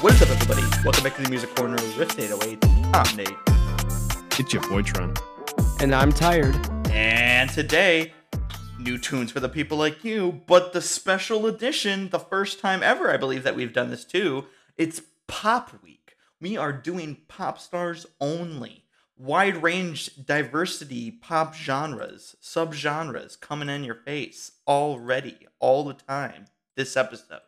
What is up, everybody? Welcome back to the Music Corner with Nate 808. I'm Nate. It's your boy Tron. And I'm tired. And today, new tunes for the people like you, but the special edition, the first time ever, I believe, that we've done this too. It's Pop Week. We are doing pop stars only. Wide range diversity pop genres, subgenres coming in your face already, all the time. This episode.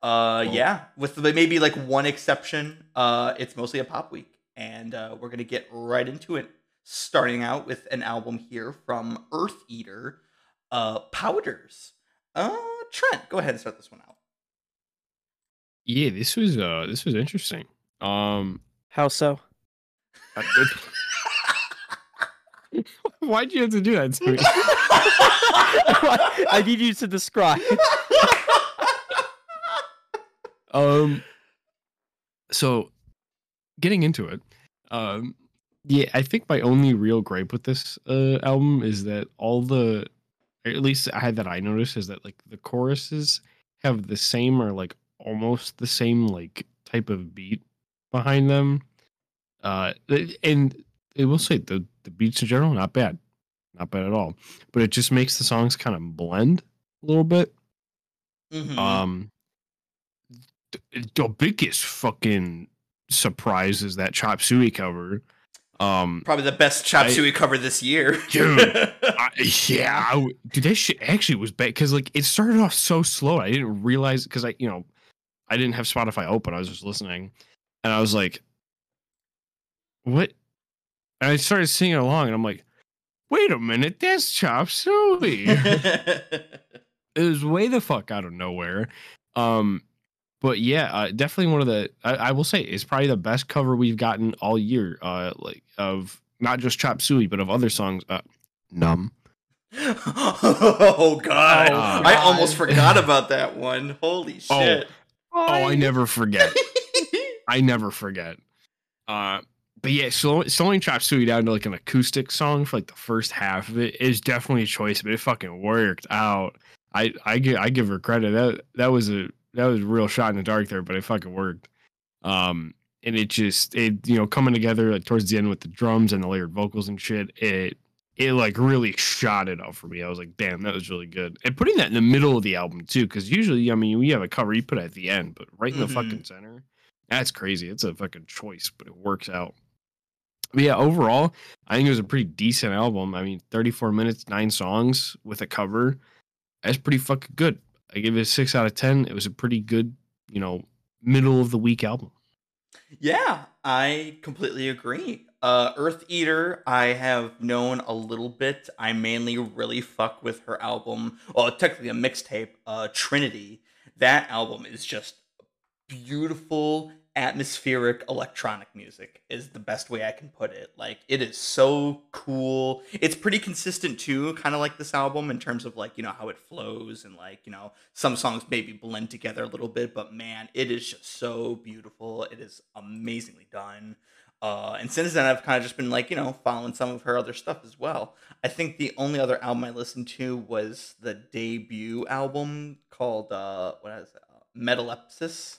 Uh, yeah, with maybe like one exception, uh, it's mostly a pop week, and uh, we're gonna get right into it. Starting out with an album here from Eartheater, uh, Powders. Uh, Trent, go ahead and start this one out. Yeah, this was uh this was interesting. Um, How so? I- it- why'd you have to do that to me? I need you to describe. um, so getting into it, um, yeah, I think my only real gripe with this uh album is that all the, at least I had that I noticed is that like the choruses have the same or like almost the same like type of beat behind them. Uh, and I will say the the beats in general not bad, not bad at all. But it just makes the songs kind of blend a little bit. Mhm. Um, th- the biggest fucking surprise is that Chop Suey cover. Um, Probably the best Chop I- Suey cover this year. Dude, I, yeah, I dude, that shit actually was bad because like it started off so slow. I didn't realize because I, you know, I didn't have Spotify open. I was just listening, and I was like, "What?" And I started singing along, and I'm like, "Wait a minute, that's Chop Suey." it was way the fuck out of nowhere. Um, but yeah, uh, definitely one of the I, I will say it's probably the best cover we've gotten all year. Uh, like of not just Chop Suey, but of other songs. Uh, Numb. oh god. Oh, I almost forgot about that one. Holy Oh. shit. Oh, I never forget. I never forget. Uh, but yeah, slow, slowing Chop Suey down to like an acoustic song for like the first half of it is definitely a choice, but it fucking worked out. I I give I give her credit. That that was a that was a real shot in the dark there, but it fucking worked. Um, and it just it you know coming together like towards the end with the drums and the layered vocals and shit. It it like really shot it up for me. I was like, damn, that was really good. And putting that in the middle of the album too, because usually, I mean, we have a cover you put it at the end, but right in the Mhm. fucking center, that's crazy. It's a fucking choice, but it works out. But yeah, overall, I think it was a pretty decent album. I mean, 34 minutes, nine songs with a cover. That's pretty fucking good. I give it a six out of 10. It was a pretty good, you know, middle of the week album. Yeah, I completely agree. Uh, Eartheater, I have known a little bit. I mainly really fuck with her album. Well, technically a mixtape, uh, Trinity. That album is just beautiful, atmospheric electronic music. Is the best way I can put it. Like it is so cool. It's pretty consistent too, kind of like this album in terms of like you know how it flows and like you know some songs maybe blend together a little bit. But man, it is just so beautiful. It is amazingly done. Uh, and since then, I've kind of just been like, you know, following some of her other stuff as well. I think the only other album I listened to was the debut album called, uh, what is it? Uh, Metalepsis.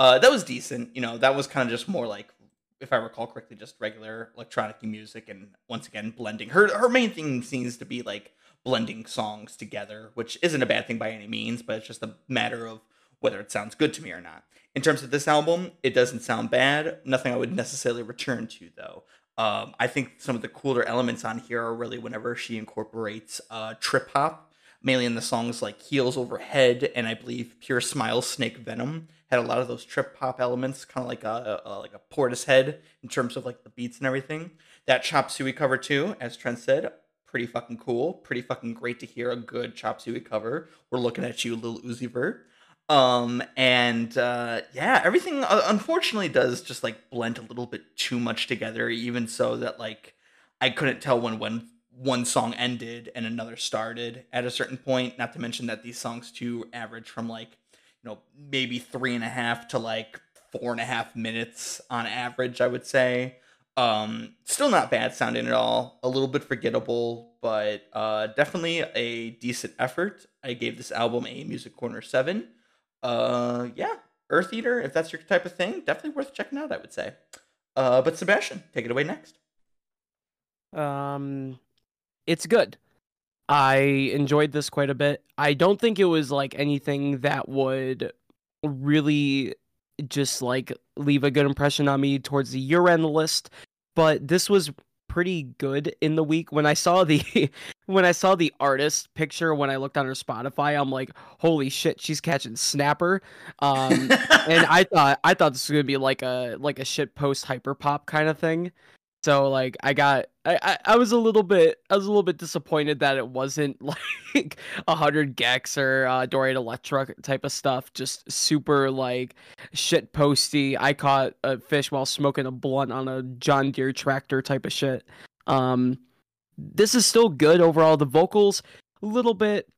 Uh, that was decent. You know, that was kind of just more like, if I recall correctly, just regular electronic music. And once again, blending. Her, her main thing seems to be like blending songs together, which isn't a bad thing by any means, but it's just a matter of whether it sounds good to me or not. In terms of this album, it doesn't sound bad. Nothing I would necessarily return to, though. Um, I think some of the cooler elements on here are really whenever she incorporates uh, trip hop, mainly in the songs like Heels Overhead and I believe Pure Smile Snake Venom had a lot of those trip hop elements, kind of like a, a like a Portishead in terms of like the beats and everything. That Chop Suey cover too, as Trent said, pretty fucking cool, pretty fucking great to hear a good Chop Suey cover. We're looking at you, Lil Uzi Vert. Um, and uh, yeah, everything uh, unfortunately does just like blend a little bit too much together, even so that like I couldn't tell when when one song ended and another started at a certain point. Not to mention that these songs too average from like you know maybe three and a half to like four and a half minutes on average. I would say. Um, still not bad sounding at all. A little bit forgettable, but uh, definitely a decent effort. I gave this album a Music Corner seven. Uh, yeah, Eartheater, if that's your type of thing, definitely worth checking out. I would say. Uh, but Sebastian, take it away next. Um, it's good. I enjoyed this quite a bit. I don't think it was like anything that would really just like leave a good impression on me towards the year end list, but this was pretty good in the week when I saw the when I saw the artist picture when I looked on her Spotify, I'm like, holy shit, she's catching snapper. Um and I thought I thought this was gonna be like a like a shit post hyper pop kind of thing. So like I got I, I, I was a little bit I was a little bit disappointed that it wasn't like a hundred gecs or uh Dorian Electra type of stuff. Just super like shit posty. I caught a fish while smoking a blunt on a John Deere tractor type of shit. Um this is still good overall. The vocals a little bit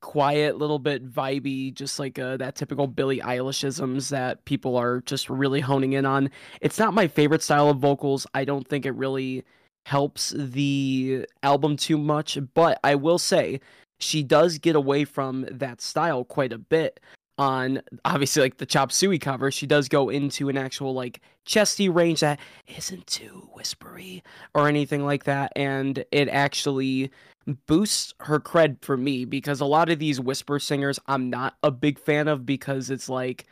quiet, little bit vibey, just like uh, that typical Billie Eilishisms that people are just really honing in on. It's not my favorite style of vocals. I don't think it really helps the album too much, but I will say she does get away from that style quite a bit on obviously like the chop suey cover. She does go into an actual like chesty range that isn't too whispery or anything like that and it actually boosts her cred for me because a lot of these whisper singers I'm not a big fan of because it's like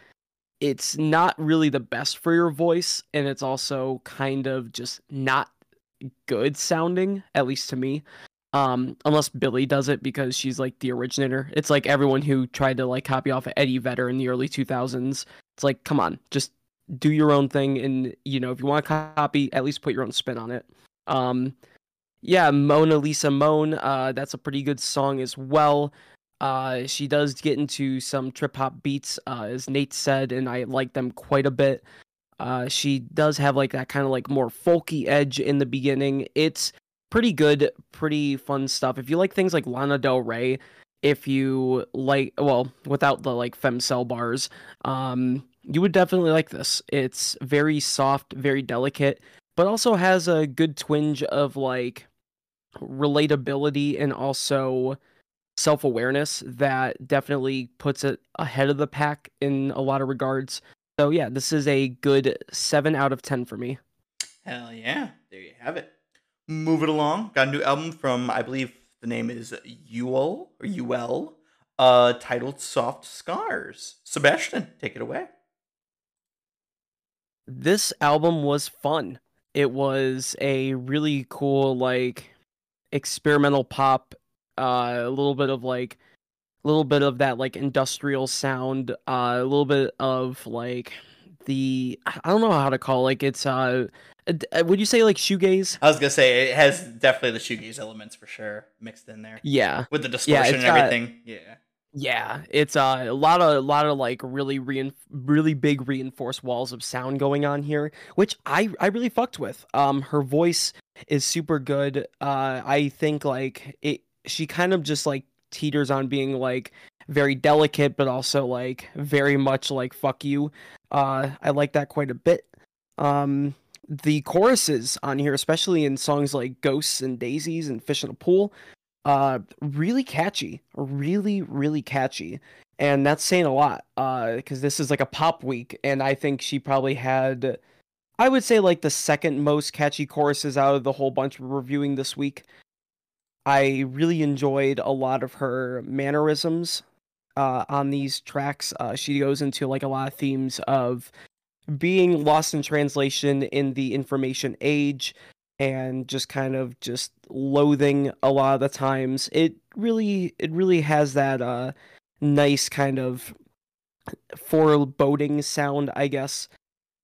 it's not really the best for your voice and it's also kind of just not good sounding at least to me um unless Billie does it because she's like the originator it's like everyone who tried to like copy off of Eddie Vedder in the early 2000s it's like come on just do your own thing and you know if you want to copy at least put your own spin on it um yeah, Mona Lisa Moan. Uh, that's a pretty good song as well. Uh, she does get into some trip hop beats, uh, as Nate said, and I like them quite a bit. Uh, she does have like that kind of like more folky edge in the beginning. It's pretty good, pretty fun stuff. If you like things like Lana Del Rey, if you like, well, without the like femcel bars, um, you would definitely like this. It's very soft, very delicate, but also has a good twinge of like relatability and also self awareness that definitely puts it ahead of the pack in a lot of regards. So yeah, this is a good seven out of ten for me. Hell yeah. There you have it. Move it along. Got a new album from I believe the name is Ewell or Ewell, uh, titled Softscars. Sebastian, take it away. This album was fun. It was a really cool, like experimental pop, uh, a little bit of like a little bit of that like industrial sound, uh, a little bit of like the I don't know how to call it. like it's uh would you say like shoegaze? I was gonna say it has definitely the shoegaze elements for sure mixed in there. Yeah, with the distortion and everything. Got, yeah, yeah, it's uh, a lot of a lot of like really rein, really big reinforced walls of sound going on here, which I I really fucked with. Um, her voice is super good. Uh, I think like it, she kind of just like teeters on being like very delicate, but also like very much like fuck you. Uh, I like that quite a bit. Um, the choruses on here, especially in songs like Ghosts and Daisies and Fish in a Pool, uh really catchy really really catchy and that's saying a lot uh because this is like a pop week and i think she probably had i would say like the second most catchy choruses out of the whole bunch we're reviewing this week i really enjoyed a lot of her mannerisms uh on these tracks. Uh she goes into like a lot of themes of being lost in translation in the information age and just kind of just loathing a lot of the times. It really it really has that uh nice kind of foreboding sound i guess.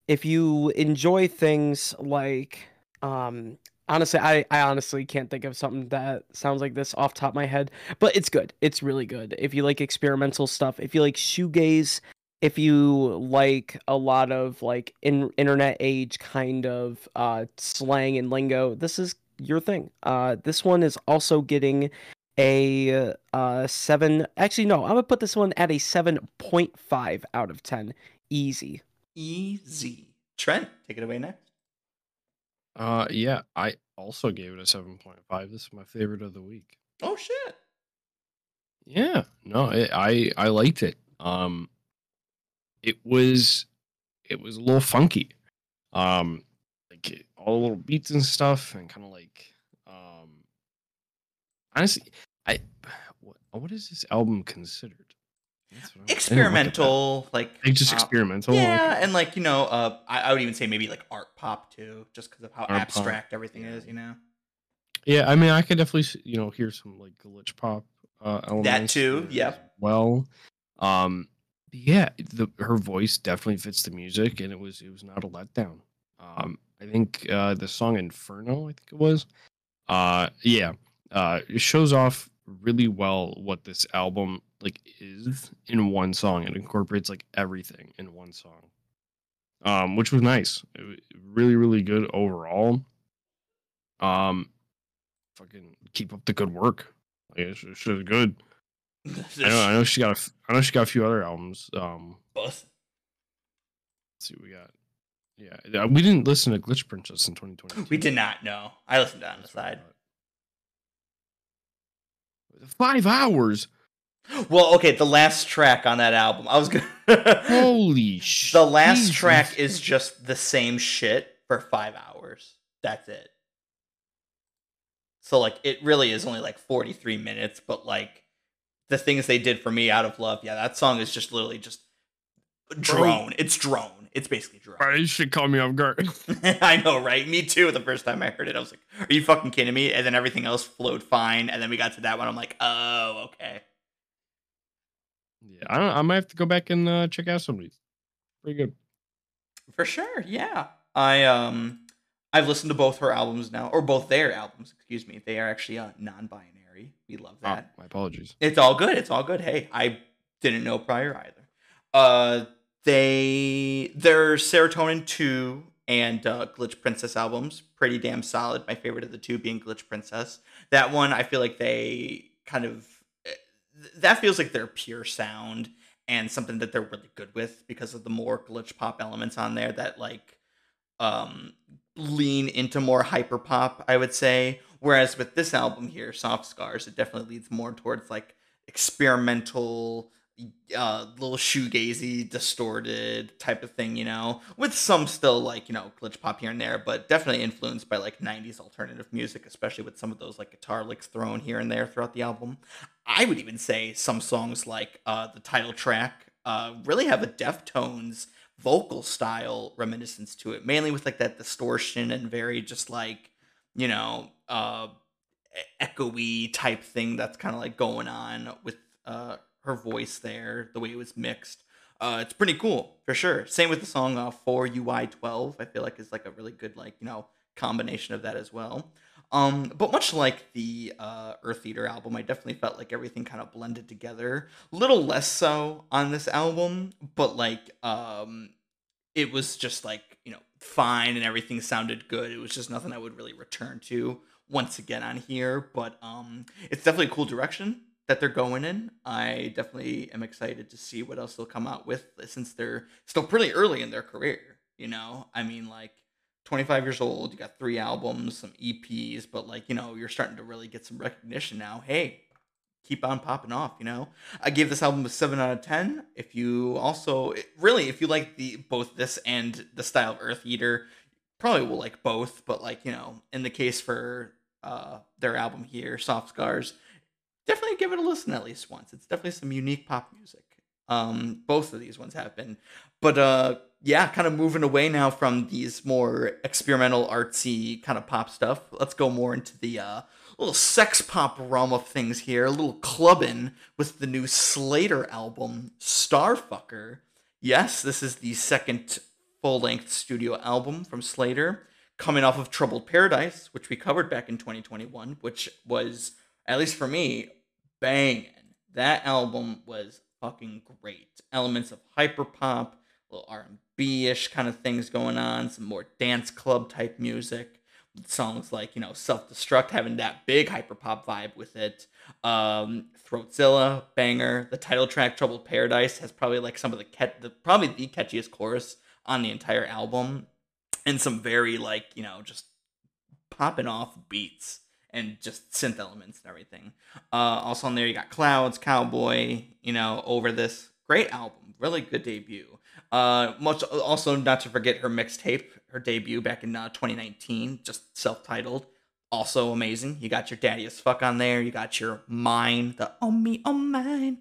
If you enjoy things like um honestly I, I honestly can't think of something that sounds like this off top of my head but it's good. It's really good. If you like experimental stuff if you like shoegaze if you like a lot of like in internet age kind of uh slang and lingo this is your thing. Uh this one is also getting a uh 7 actually no i'm gonna put this one at a 7.5 out of 10 easy. Easy. Trent take it away next Uh, yeah, I also gave it a seven point five. This is my favorite of the week. Oh shit. Yeah, no, it, I I liked it. Um, it was it was a little funky. Um, like all the little beats and stuff, and kind of like um, honestly, I what what is this album considered? Experimental, like Like just pop. experimental. Yeah, okay. and like you know, uh, I, I would even say maybe like art pop too, just because of how Art pop, abstract everything yeah. is. You know, Yeah, I mean, I could definitely you know hear some like glitch pop uh, elements. That too, there yep. Well, um, yeah, the her voice definitely fits the music, and it was it was not a letdown. Um, I think uh, the song Inferno, I think it was. Uh, yeah, uh, it shows off really well what this album like is in one song. It incorporates like everything in one song, um, which was nice. It really really good overall. Um, fucking keep up the good work. Like it's, it's just good. I know. I know she got. A, I know she got a few other albums. Um, Both. let's see what we got. Yeah, we didn't listen to Glitch Princess in 2020. We did not know. I listened to on the side. Five hours. Well, okay, the last track on that album, I was gonna. Holy shit. the last track is just the same shit for five hours. That's it. So like, it really is only like forty three minutes, but like, the things they did for me out of love, yeah, that song is just literally just drone. It's drone. It's basically drone. Bro, you should call me off guard. I know, right? Me too. The first time I heard it, I was like, "Are you fucking kidding me?" And then everything else flowed fine, and then we got to that one. I'm like, "Oh, okay." Yeah, I don't. I might have to go back and uh, check out some of these. Pretty good. For sure, yeah. I um I've listened to both her albums now, or both their albums, excuse me. They are actually uh, non-binary. We love Ah, that. my apologies. It's all good. It's all good. Hey, I didn't know prior either. Uh they their Serotonin 2 and uh, Glitch Princess albums, pretty damn solid. My favorite of the two being Glitch Princess. That one I feel like they kind of that feels like their pure sound and something that they're really good with because of the more glitch pop elements on there that like um lean into more hyper pop i would say. Whereas with this album here softscars it definitely leads more towards like experimental uh little shoegazy distorted type of thing you know? With some still like you know glitch pop here and there but definitely influenced by like 90s alternative music especially with some of those like guitar licks thrown here and there throughout the album. I would even say some songs like uh the title track uh really have a deftones vocal style reminiscence to it mainly with like that distortion and very just like you know uh echoey type thing that's kind of like going on with uh her voice there the way it was mixed uh it's pretty cool for sure. Same with the song uh 4 ui 12 i feel like is like a really good like you know combination of that as well. Um but much like the uh eartheater album i definitely felt like everything kind of blended together. A little less so on this album but like um it was just like you know fine and everything sounded good. It was just nothing i would really return to once again on here but um it's definitely a cool direction that they're going in. I definitely am excited to see what else they'll come out with since they're still pretty early in their career you know? I mean like 25 years old you got three albums some eps but like you know you're starting to really get some recognition now. Hey keep on popping off you know? I gave this album a 7 out of 10 if you also really if you like the both this and the style of eartheater probably will like both but like you know in the case for uh their album here softscars definitely give it a listen at least once. It's definitely some unique pop music. Um both of these ones have been. But uh yeah kind of moving away now from these more experimental artsy kind of pop stuff let's go more into the uh little sex pop realm of things here. A little clubbing with the new slayyyter album starfucker. Yes this is the second full-length studio album from slayyyter coming off of troubled paradise which we covered back in 2021 which was at least for me banging that album was fucking great. Elements of hyper pop little r&b-ish kind of things going on some more dance club type music songs like you know self-destruct having that big hyper pop vibe with it. Um throatzilla banger. The title track troubled paradise has probably like some of the cat the probably the catchiest chorus on the entire album. And some very like you know just popping off beats and just synth elements and everything. Uh, also on there, you got Clouds, Cowboy, you know, over this great album, really good debut. Uh, much also not to forget her mixtape, her debut back in uh, 2019, just self-titled, also amazing. You got your Daddy as Fuck on there. You got your Mine, the Oh Me Oh Mine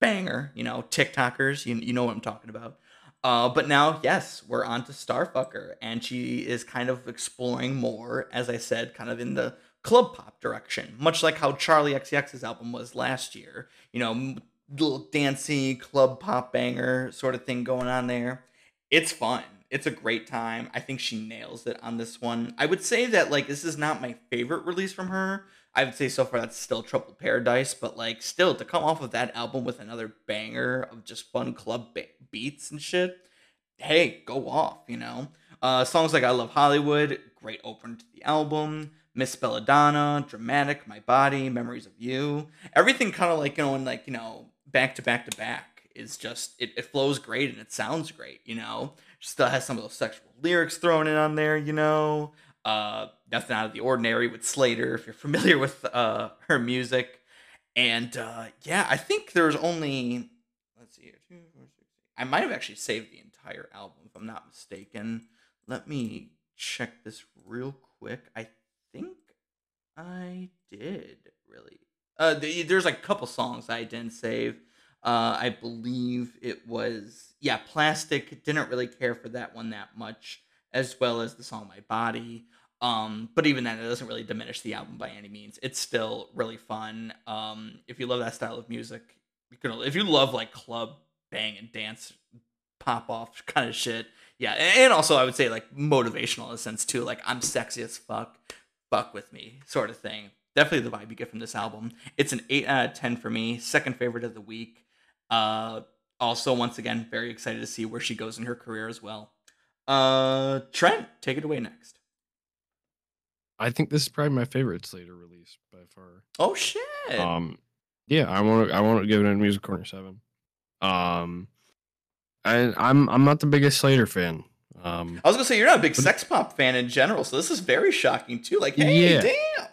banger. You know, TikTokers, you you know what I'm talking about. Uh, but now, yes, we're on to Starfucker, and she is kind of exploring more, as I said, kind of in the club pop direction, much like how Charli XCX's album was last year. You know, little dancey club pop banger sort of thing going on there. It's fun. It's a great time. I think she nails it on this one. I would say that like this is not my favorite release from her. I would say so far that's still Troubled Paradise, but like still to come off of that album with another banger of just fun club ba- beats and shit. Hey, go off, you know. Uh, songs like I Love Hollywood, great opener to the album. Miss Belladonna, Dramatic, My Body, Memories of You. Everything kind of like going like, you know, back to back to back is just it, it flows great and it sounds great, you know. She still has some of those sexual lyrics thrown in on there, you know. Uh nothing out of the ordinary with Slayyyter, if you're familiar with uh her music. And uh yeah, I think there's only let's see here, two, four, six, eight. I might have actually saved the entire album if I'm not mistaken. Let me check this real quick. I think I did really. Uh, the, there's a couple songs I didn't save. Uh, I believe it was yeah, plastic. Didn't really care for that one that much, as well as the song "My Body." Um, but even then, it doesn't really diminish the album by any means. It's still really fun. Um, if you love that style of music, you can. If you love like club bang and dance, pop off kind of shit, yeah. And also, I would say like motivational in a sense too. Like I'm sexy as fuck fuck with me sort of thing. Definitely the vibe you get from this album. It's an 8 out of 10 for me. Second favorite of the week. Uh, also, once again, very excited to see where she goes in her career as well. Uh, Trent, take it away next. I think this is probably my favorite Slayyyter release by far. Oh shit! Um, yeah, I want to I want to give it a music corner seven. Um, I I'm I'm not the biggest Slayyyter fan. Um, I was gonna say you're not a big sex pop fan in general, so this is very shocking too. Like, hey, Yeah. damn.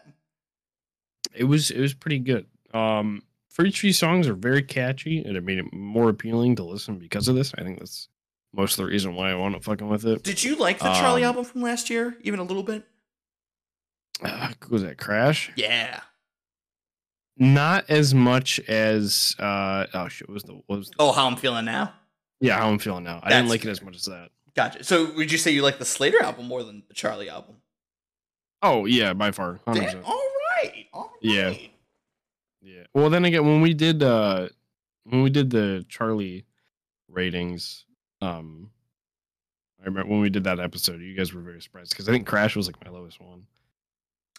it was it was pretty good. Um, for each of these songs are very catchy, and it made it more appealing to listen because of this. I think that's most of the reason why I want to fucking with it. Did you like the Charli Um, album from last year, even a little bit? Uh, was that Crash? Yeah. Not as much as uh oh shit was the what was the, Oh, how I'm feeling now. yeah how I'm feeling now. I didn't That's like it as much as that. Gotcha. So, would you say you like the Slayyyter album more than the Charli album? Oh yeah, by far. 100%. Damn, all right. All right. Yeah. Yeah. Well, then again, when we did uh when we did the Charli ratings, um, I remember when we did that episode, you guys were very surprised because I think Crash was like my lowest one.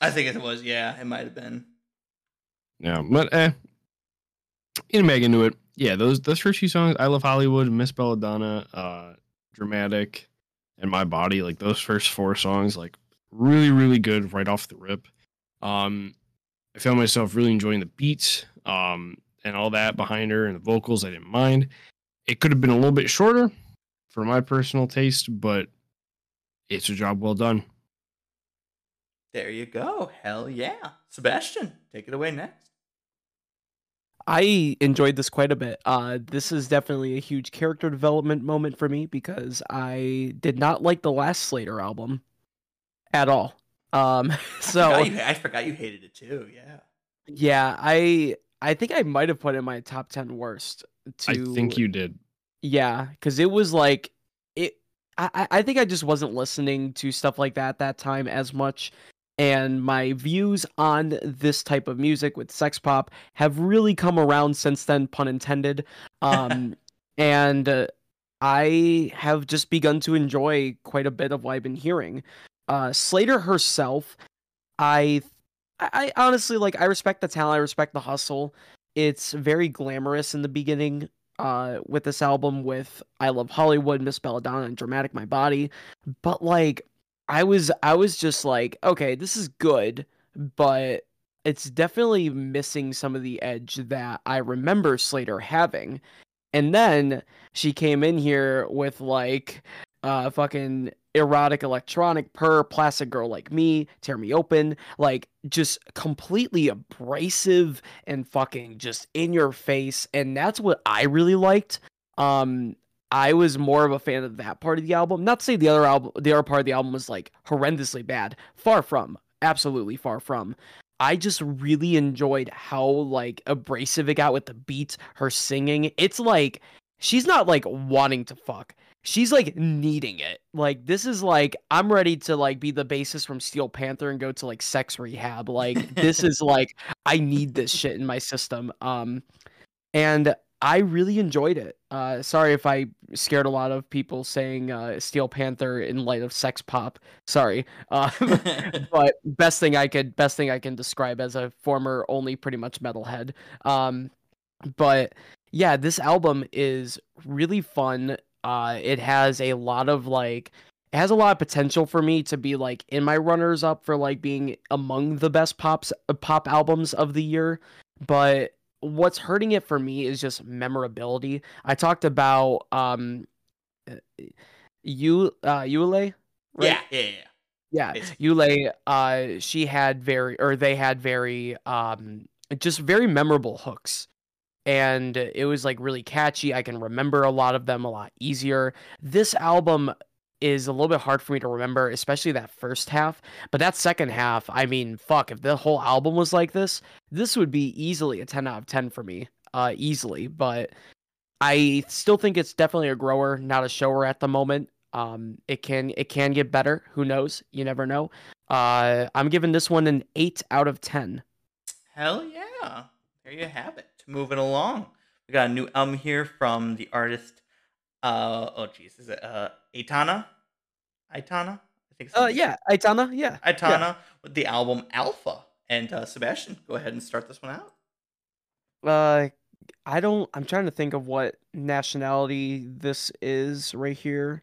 I think it was. Yeah, it might have been. Yeah, but eh, getting back into it, yeah, those those first few songs, I love Hollywood, Miss Belladonna, uh, dramatic, and My Body, like those first four songs, like really really good right off the rip. Um, I found myself really enjoying the beats, um, and all that behind her and the vocals. I didn't mind. It could have been a little bit shorter, for my personal taste, but it's a job well done. There you go. Hell yeah. Sebastian, take it away next. I enjoyed this quite a bit. Uh, this is definitely a huge character development moment for me because I did not like the last Slayyyter album at all. Um, I so forgot you, I forgot you hated it too. Yeah. yeah, I I think I might have put it in my top ten worst. To I think you did. yeah, because it was like it. I I- I think I just wasn't listening to stuff like that that time as much, and my views on this type of music with sex pop have really come around since then, pun intended. Um, and uh, I have just begun to enjoy quite a bit of what I've been hearing. Uh, Slayyyter herself, I, I honestly like. I respect the talent. I respect the hustle. It's very glamorous in the beginning. Uh, with this album, with I Love Hollywood, Miss Belladonna, and Dramatic My Body, but like, I was I was just like, okay, this is good, but it's definitely missing some of the edge that I remember Slayyyter having. And then she came in here with like uh fucking erotic electronic purr, plastic girl like me, tear me open, like just completely abrasive and fucking just in your face. And that's what I really liked. Um, I was more of a fan of that part of the album. Not to say the other album, the other part of the album was like horrendously bad. Far from, absolutely far from. I just really enjoyed how like abrasive it got with the beat, her singing. It's like she's not like wanting to fuck. She's like needing it. Like this is like I'm ready to like be the bassist from Steel Panther and go to like sex rehab. Like this is like I need this shit in my system. Um and I really enjoyed it. Uh sorry if I scared a lot of people saying uh Steel Panther in light of sex pop. Sorry. Uh but best thing I could best thing I can describe as a former only pretty much metalhead. Um but yeah, this album is really fun. Uh, it has a lot of like, it has a lot of potential for me to be like in my runners up for like being among the best pops uh, pop albums of the year. But what's hurting it for me is just memorability. I talked about um, you uh, Yeule, Yeah, yeah, yeah. yeah, Basically. Yeule. Uh, she had very, or they had very, um, just very memorable hooks and it was like really catchy. I can remember a lot of them a lot easier. This album is a little bit hard for me to remember, especially that first half. But that second half, I mean, fuck, if the whole album was like this, this would be easily a 10 out of 10 for me. Uh easily, but I still think it's definitely a grower, not a shower at the moment. Um it can it can get better, who knows? You never know. Uh I'm giving this one an 8 out of 10. Hell yeah. There you have it. Moving along. We got a new album here from the artist uh oh jeez, is it uh Aitana? Aitana? I think Uh yeah, Aitana, yeah. yeah. Aitana with the album Alpha. And uh Sebastian, go ahead and start this one out. Uh, I don't. I'm trying to think of what nationality this is right here.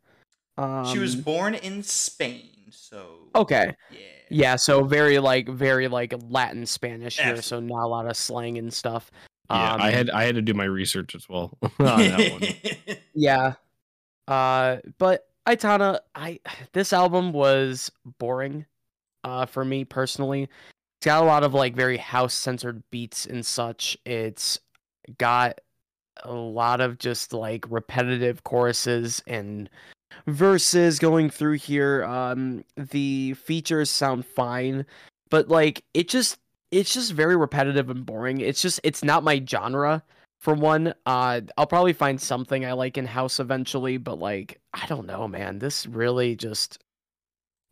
Um, she was born in Spain, so okay. Yeah. Yeah, so very like very like Latin Spanish here, so not a lot of slang and stuff. Yeah, I Um, had I had to do my research as well on that one. Yeah. Uh, but Aitana, I this album was boring. Uh, for me personally, it's got a lot of like very house centered beats and such. It's got a lot of just like repetitive choruses and verses going through here. Um, the features sound fine, but like it just it's just very repetitive and boring. It's just it's not my genre for one. Uh, I'll probably find something I like in house eventually, but like I don't know, man. This really just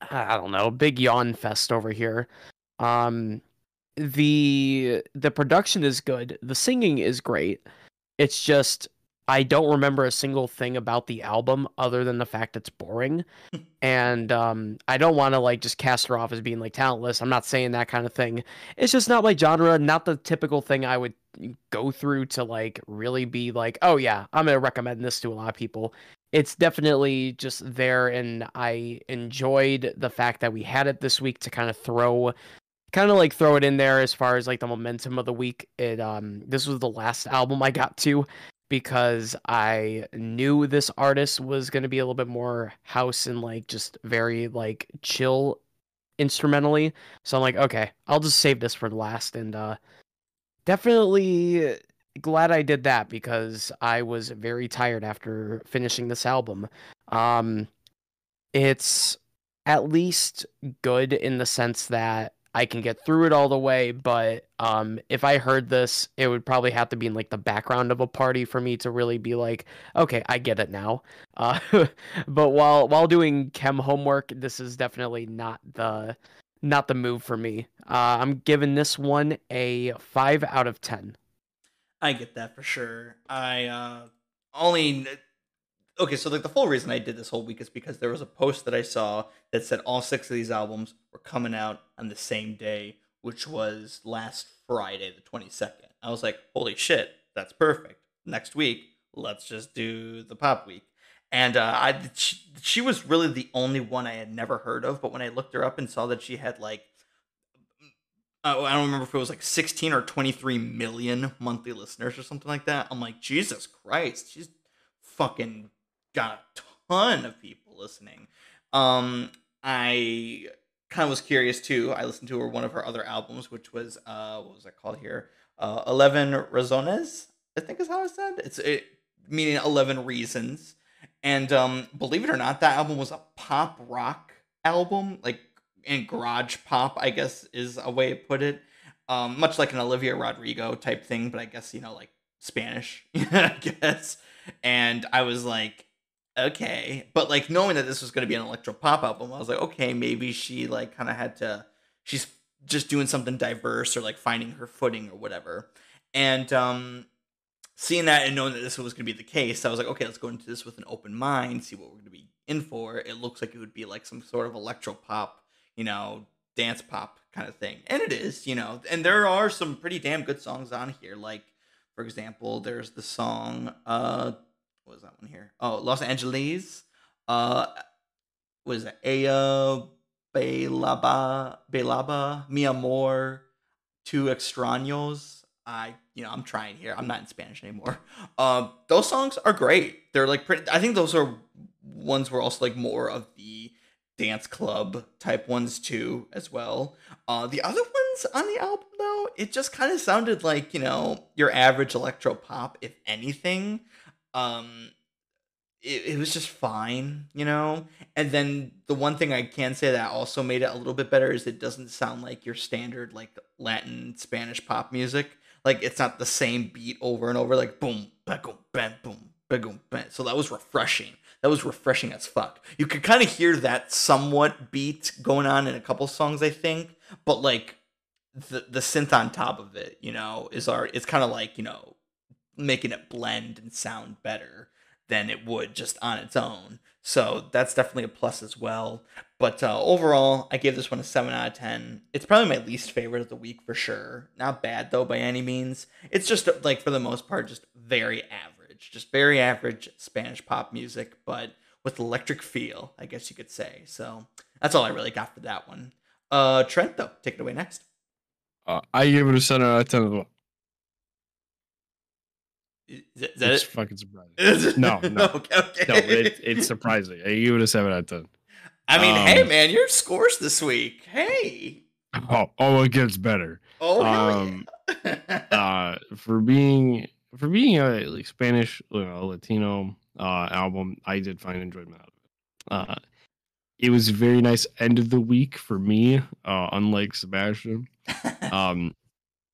I don't know, big yawn fest over here. Um, the the production is good. The singing is great. It's just I don't remember a single thing about the album other than the fact it's boring. and um I don't want to like just cast her off as being like talentless. I'm not saying that kind of thing. It's just not my genre, not the typical thing I would go through to like really be like, "Oh yeah, I'm to recommend this to a lot of people." It's definitely just there and I enjoyed the fact that we had it this week to kind of throw kind of like throw it in there as far as like the momentum of the week. It um this was the last album I got to because I knew this artist was to be a little bit more house and like just very like chill instrumentally. So I'm like, okay, I'll just save this for last and uh definitely glad I did that because I was very tired after finishing this album. Um it's at least good in the sense that I can get through it all the way, but um if I heard this, it would probably have to be in like the background of a party for me to really be like, okay, I get it now. Uh but while while doing chem homework, this is definitely not the not the move for me. Uh I'm giving this one a 5 out of 10. I get that for sure. I uh only okay, so like the full reason I did this whole week is because there was a post that I saw that said all six of these albums were coming out on the same day, which was last Friday, the twenty second. I was like, holy shit, that's perfect. Next week, let's just do the pop week. And uh, I she, she was really the only one I had never heard of, but when I looked her up and saw that she had like uh, I don't remember if it was like 16 or 23 million monthly listeners or something like that. I'm like, Jesus Christ, she's fucking got a ton of people listening. Um, I kind of was curious too. I listened to her one of her other albums, which was uh, what was that called here? Uh, Eleven Razones, I think is how it said. It's it meaning eleven reasons. And um, believe it or not, that album was a pop rock album, like and garage pop, I guess is a way to put it. Um, much like an Olivia Rodrigo type thing, but I guess you know like Spanish, I guess. And I was like, okay, but like knowing that this was going to be an electro pop album, I was like, okay, maybe she like kind of had to. She's just doing something diverse or like finding her footing or whatever. And um, seeing that and knowing that this was going to be the case, I was like, okay, let's go into this with an open mind, see what we're going to be in for. It looks like it would be like some sort of electro pop, you know, dance pop kind of thing. And it is, you know, and there are some pretty damn good songs on here. Like, for example, there's the song, uh, what was that one here? Oh, Los Angeles. Uh, was it Aya Belaba, Belaba, Mi Amor, Two Extraños? I, you know, I'm trying here. I'm not in Spanish anymore. Um, those songs are great. They're like pretty. I think those are ones were also like more of the dance club type ones too, as well. Uh, the other ones on the album though, it just kind of sounded like you know your average electro pop, if anything. Um, it, it was just fine, you know? And then the one thing I can say that also made it a little bit better is it doesn't sound like your standard like Latin Spanish pop music. Like it's not the same beat over and over, like boom, boom, bam, boom, boom, bam. So that was refreshing. That was refreshing as fuck. You could kind of hear that somewhat beat going on in a couple songs, I think, but like the the synth on top of it, you know, is our it's kind of like you know making it blend and sound better than it would just on its own. So that's definitely a plus as well. But uh, overall, I gave this one a 7 out of 10. It's probably my least favorite of the week for sure. Not bad though by any means. It's just like for the most part, just very average. Just very average Spanish pop music, but with electric feel, I guess you could say. So that's all I really got for that one. Uh, Trent, though, take it away next. Uh, I give it a seven out of ten as well. Is that, is that It's it? fucking surprising. No, no. okay, okay. No, it, it's surprising. I give it a seven out of ten. I mean, hey, um, man, your scores this week. Hey. Oh, oh, it gets better. Oh, Um, yeah. uh for being for being a like Spanish you know, Latino uh album, I did find enjoyment out of it. Uh it was a very nice end of the week for me, uh unlike Sebastian. Um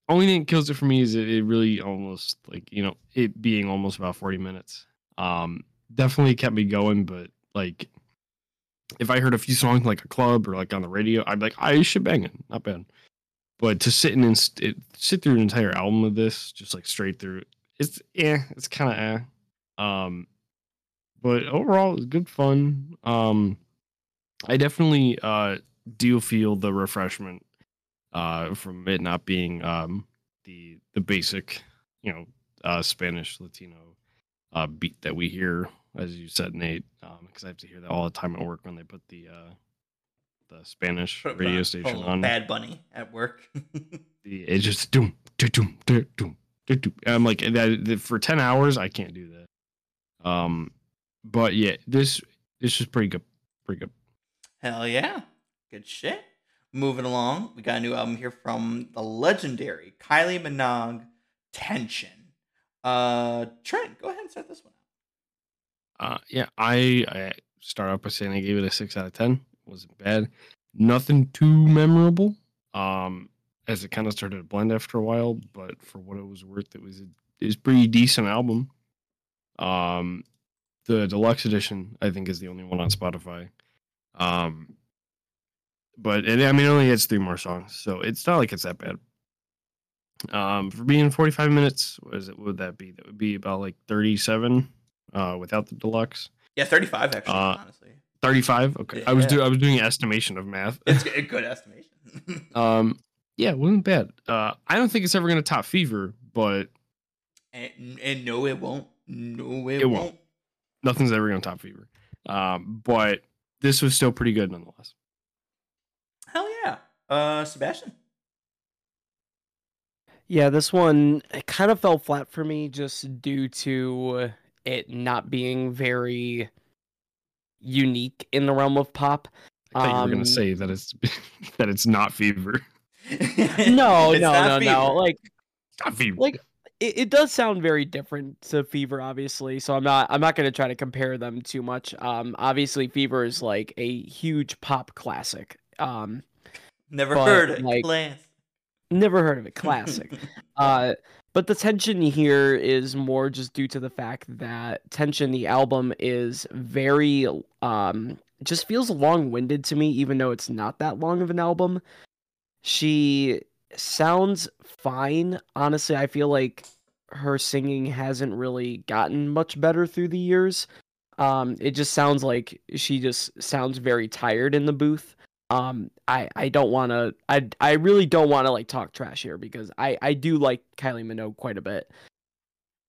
only thing that kills it for me is it, it really almost like, you know, it being almost about 40 minutes. Um definitely kept me going, but like if I heard a few songs like a club or like on the radio, I'd be like, I should bang it. Not bad. But to sit and sit through an entire album of this, just like straight through, it's yeah, it's kind of eh. Um, but overall, it's good fun. Um, I definitely uh do feel the refreshment uh from it not being um the the basic you know uh Spanish Latino uh beat that we hear as you said Nate um because I have to hear that all the time at work when they put the uh the Spanish Put- radio station on Bad Bunny at work. the it's just doom doom doom doom doom. I'm like that for ten hours I can't do that. Um, but yeah, this this is pretty good, pretty good. Hell yeah. Good shit. Moving along, we got a new album here from the legendary Kylie Minogue, Tension. Uh, Trent, go ahead and start this one. Uh, yeah, I I start off by saying I gave it a six out of ten. It wasn't bad, nothing too memorable. Um, as it kind of started to blend after a while, but for what it was worth, it was a, it was pretty decent album. Um, the deluxe edition I think is the only one on Spotify. Um, but it, I mean, it only has three more songs, so it's not like it's that bad. Um, for being 45 minutes, what is it? What would that be? That would be about like 37 uh, without the deluxe. Yeah, 35 actually, Uh, honestly. 35. Okay, I was Yeah. do I was doing estimation of math. It's a good estimation. um, yeah, it wasn't bad. Uh, I don't think it's ever gonna top Fever, but and, and no, it won't. No, it, It won't. won't. nothing's ever gonna top Fever. Um, but this was still pretty good nonetheless. Hell yeah. Uh, Sebastian. Yeah, this one it kind of fell flat for me just due to it not being very unique in the realm of pop. I thought you were Um, gonna say that it's that it's not fever. No, It's no, not no, no. Like Not fever. like it, it does sound very different to Fever, obviously. So I'm not I'm not gonna try to compare them too much. Um, obviously Fever is like a huge pop classic. Um, Never but, heard it. like, Class. Never heard of it. Classic. Uh, but the tension here is more just due to the fact that tension, the album, is very um, just feels long-winded to me, even though it's not that long of an album. She sounds fine. Honestly, I feel like her singing hasn't really gotten much better through the years. Um, it just sounds like she just sounds very tired in the booth um i i don't want to i i really don't want to like talk trash here because i i do like kylie minogue quite a bit.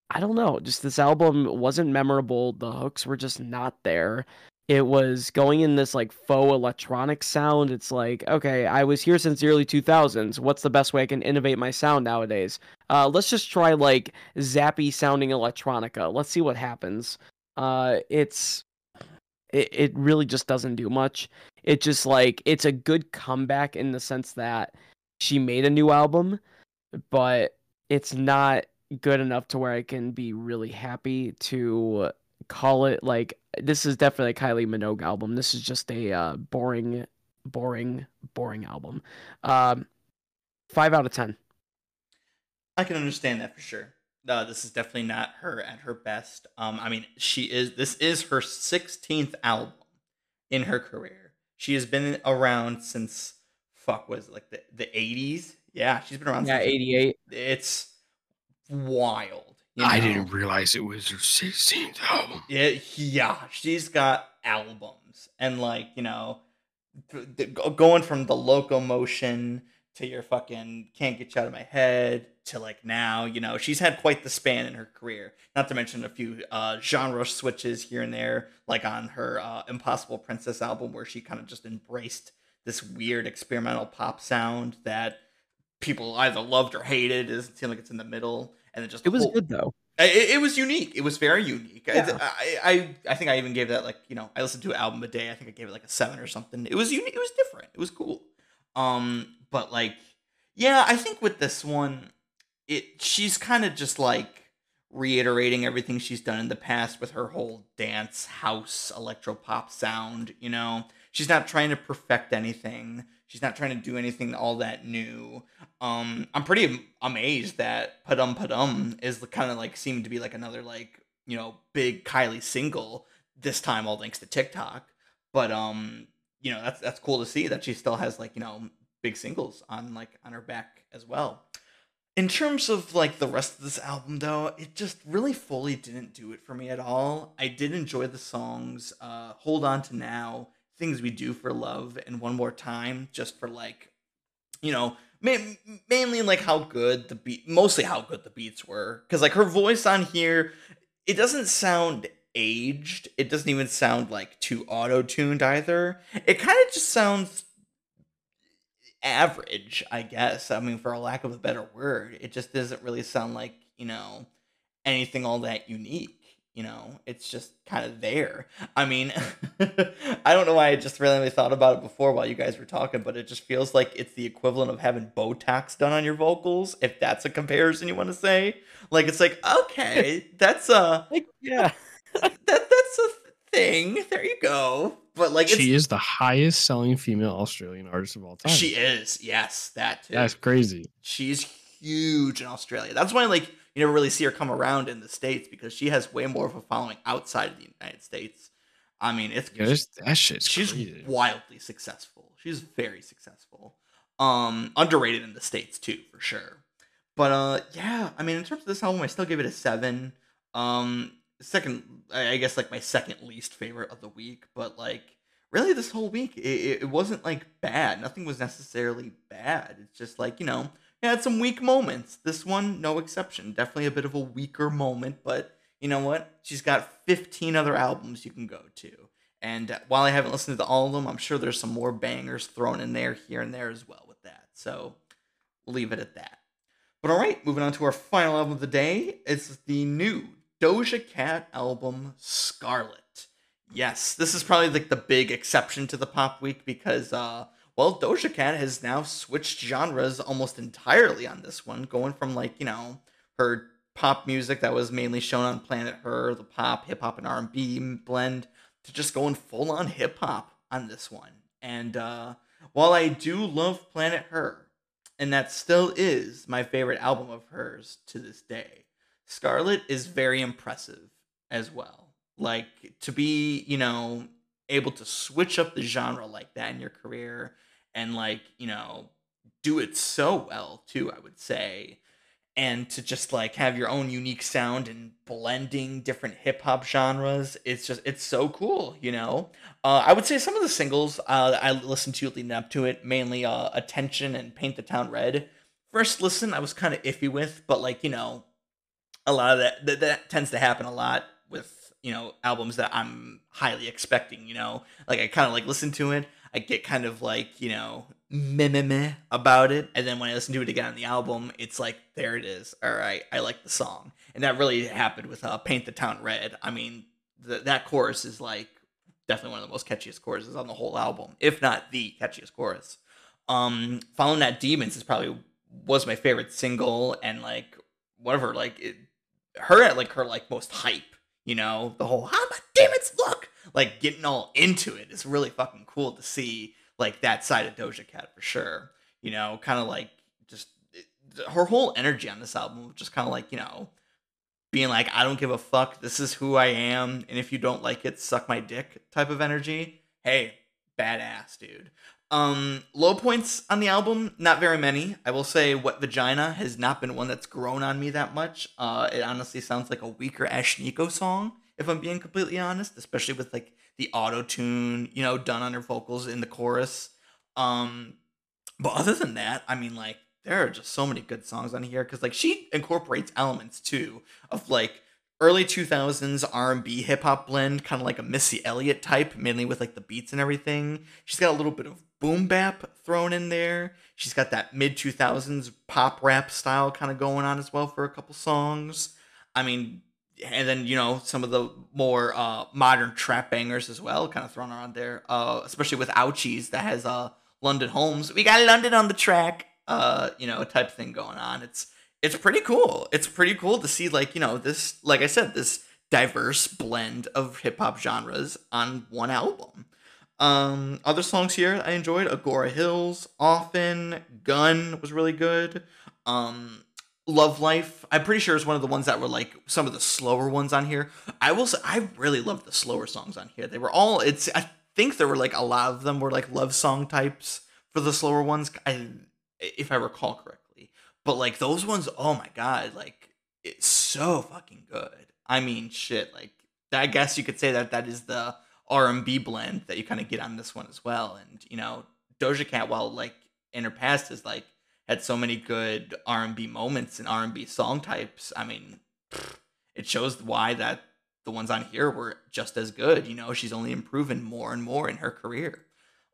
I don't know just this album wasn't memorable. The hooks were just not there. It was going in this like faux electronic sound. It's like okay i was here since the early 2000s what's the best way i can innovate my sound nowadays? Uh let's just try like zappy sounding electronica. Let's see what happens. Uh it's it, it really just doesn't do much. It just like it's a good comeback in the sense that she made a new album but it's not good enough to where i can be really happy to call it like this is definitely a kylie minogue album. This is just a uh, boring boring boring album. Um five out of ten. I can understand that for sure. Uh, this is definitely not her at her best. Um, I mean, she is. This is her sixteenth album in her career. She has been around since fuck was it, like the the eighties. Yeah, she's been around. yeah 88 It's wild. you I didn't realize it was her 16th album. It, yeah, she's got albums and like you know, th- th- going from the locomotion to your fucking can't get you out of my head to like now, you know, she's had quite the span in her career. Not to mention a few uh, genre switches here and there, like on her uh, Impossible Princess album, where she kind of just embraced this weird experimental pop sound that people either loved or hated. It doesn't seem like it's in the middle, and it just it was good though it, it was unique. It was very unique. I- Yeah. I, I I think I even gave that like you know I listened to an album a day. I think I gave it like a seven or something. It was unique. It was different. It was cool. Um, but like yeah, I think with this one, it she's kind of just like reiterating everything she's done in the past with her whole dance house electro pop sound. You know, she's not trying to perfect anything. She's not trying to do anything all that new. Um, I'm pretty amazed that Padam Padam is kind of like seemed to be like another like you know big Kylie single this time, all thanks to TikTok. But um, you know that's that's cool to see that she still has like you know big singles on like on her back as well. In terms of like the rest of this album though, it just really fully didn't do it for me at all. I did enjoy the songs uh Hold On to Now, Things We Do for Love and One More Time just for like you know, ma- mainly like how good the beat mostly how good the beats were cuz like her voice on here it doesn't sound aged. It doesn't even sound like too auto-tuned either. It kind of just sounds average, I guess. I mean, for a lack of a better word, it just doesn't really sound like, you know, anything all that unique. You know, it's just kind of there. I mean, I don't know why I just really thought about it before while you guys were talking, but it just feels like it's the equivalent of having Botox done on your vocals, if that's a comparison you want to say. Like, it's like, okay, that's a like yeah that that's a thing. There you go. But like, it's, she is the highest selling female Australian artist of all time. she is. Yes, that too. That's crazy. She's huge in Australia. That's why like you never really see her come around in the states because she has way more of a following outside of the United States. I mean, it's Yeah, that shit's she's crazy. wildly successful. She's very successful. Um, underrated in the states too, for sure. But uh, yeah, I mean, in terms of this album, I still give it a seven. Um, second, I guess like my second least favorite of the week. But like, really, this whole week, it, it it wasn't like bad. Nothing was necessarily bad. It's just like you know, it had some weak moments. This one, no exception. Definitely a bit of a weaker moment, but you know what? She's got 15 other albums you can go to. And while I haven't listened to all of them, I'm sure there's some more bangers thrown in there here and there as well with that. So leave it at that. But all right, moving on to our final album of the day. It's the new Doja Cat album, Scarlet. Yes, this is probably like the big exception to the pop week because uh well Doja Cat has now switched genres almost entirely on this one, going from like, you know, her pop music that was mainly shown on Planet Her, the pop, hip hop and R&B blend to just going full on hip hop on this one. And uh while I do love Planet Her, and that still is my favorite album of hers to this day, Scarlet is very impressive as well. Like to be you know able to switch up the genre like that in your career and like you know do it so well too i would say and to just like have your own unique sound and blending different hip hop genres it's just it's so cool you know? Uh, i would say some of the singles uh, i listened to leading up to it mainly uh, attention and paint the town red. First listen i was kind of iffy with but like you know a lot of that, that that tends to happen a lot with you know albums that I'm highly expecting. You know, like I kind of like listen to it, I get kind of like you know meh meh meh about it, and then when I listen to it again on the album, it's like there it is. All right, I like the song, and that really happened with uh, "Paint the Town Red." I mean, the, that chorus is like definitely one of the most catchiest choruses on the whole album, if not the catchiest chorus. Um, following that, "Demons" is probably was my favorite single, and like whatever, like it, her at like her like most hype you know, the whole ah, how about demons look like getting all into it is really fucking cool to see like that side of Doja Cat for sure. You know, kind of like just her whole energy on this album, just kind of like you know, being like I don't give a fuck. This is who I am, and if you don't like it, suck my dick type of energy. Hey, badass, dude. Um, low points on the album, not very many. I will say Wet Vagina has not been one that's grown on me that much. Uh, it honestly sounds like a weaker Ashnikko song, if I'm being completely honest, especially with like the auto tune, you know, done on her vocals in the chorus. Um, but other than that, I mean, like, there are just so many good songs on here because like she incorporates elements too of like early 2000s R&B hip hop blend, kind of like a Missy Elliott type, mainly with like the beats and everything. She's got a little bit of boom bap thrown in there. She's got that mid 2000s pop rap style kind of going on as well for a couple songs. I mean, and then you know some of the more uh, modern trap bangers as well, kind of thrown around there. Uh, especially with Ouchies that has uh, London Holmes. We got London on the track. Uh, you know, type thing going on. It's it's pretty cool. It's pretty cool to see like you know this, like I said, this diverse blend of hip hop genres on one album. Um, other songs here I enjoyed Agora Hills, Often, Gun was really good. Um, Love Life, I'm pretty sure is one of the ones that were like some of the slower ones on here. I will say I really loved the slower songs on here. They were all it's I think there were like a lot of them were like love song types for the slower ones. I if I recall correctly. But like those ones, oh my god, like it's so fucking good. I mean, shit, like I guess you could say that that is the R&B blend that you kind of get on this one as well. And you know, Doja Cat, while like in her past has like had so many good R&B moments and R&B song types. I mean, it shows why that the ones on here were just as good. You know, she's only improving more and more in her career.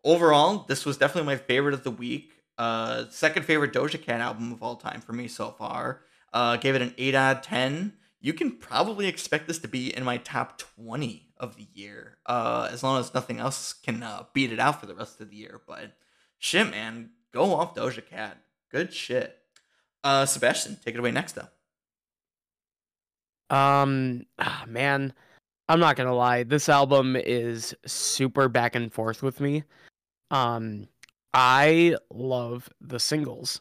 Overall, this was definitely my favorite of the week. Uh, second favorite Doja Cat album of all time for me so far. Uh, gave it an eight out of ten. You can probably expect this to be in my top twenty of the year, uh, as long as nothing else can uh, beat it out for the rest of the year. But shit, man, go off Doja Cat. Good shit. Uh, Sebastian, take it away next though. Um, ah, man, I'm not gonna lie. This album is super back and forth with me. Um, I love the singles.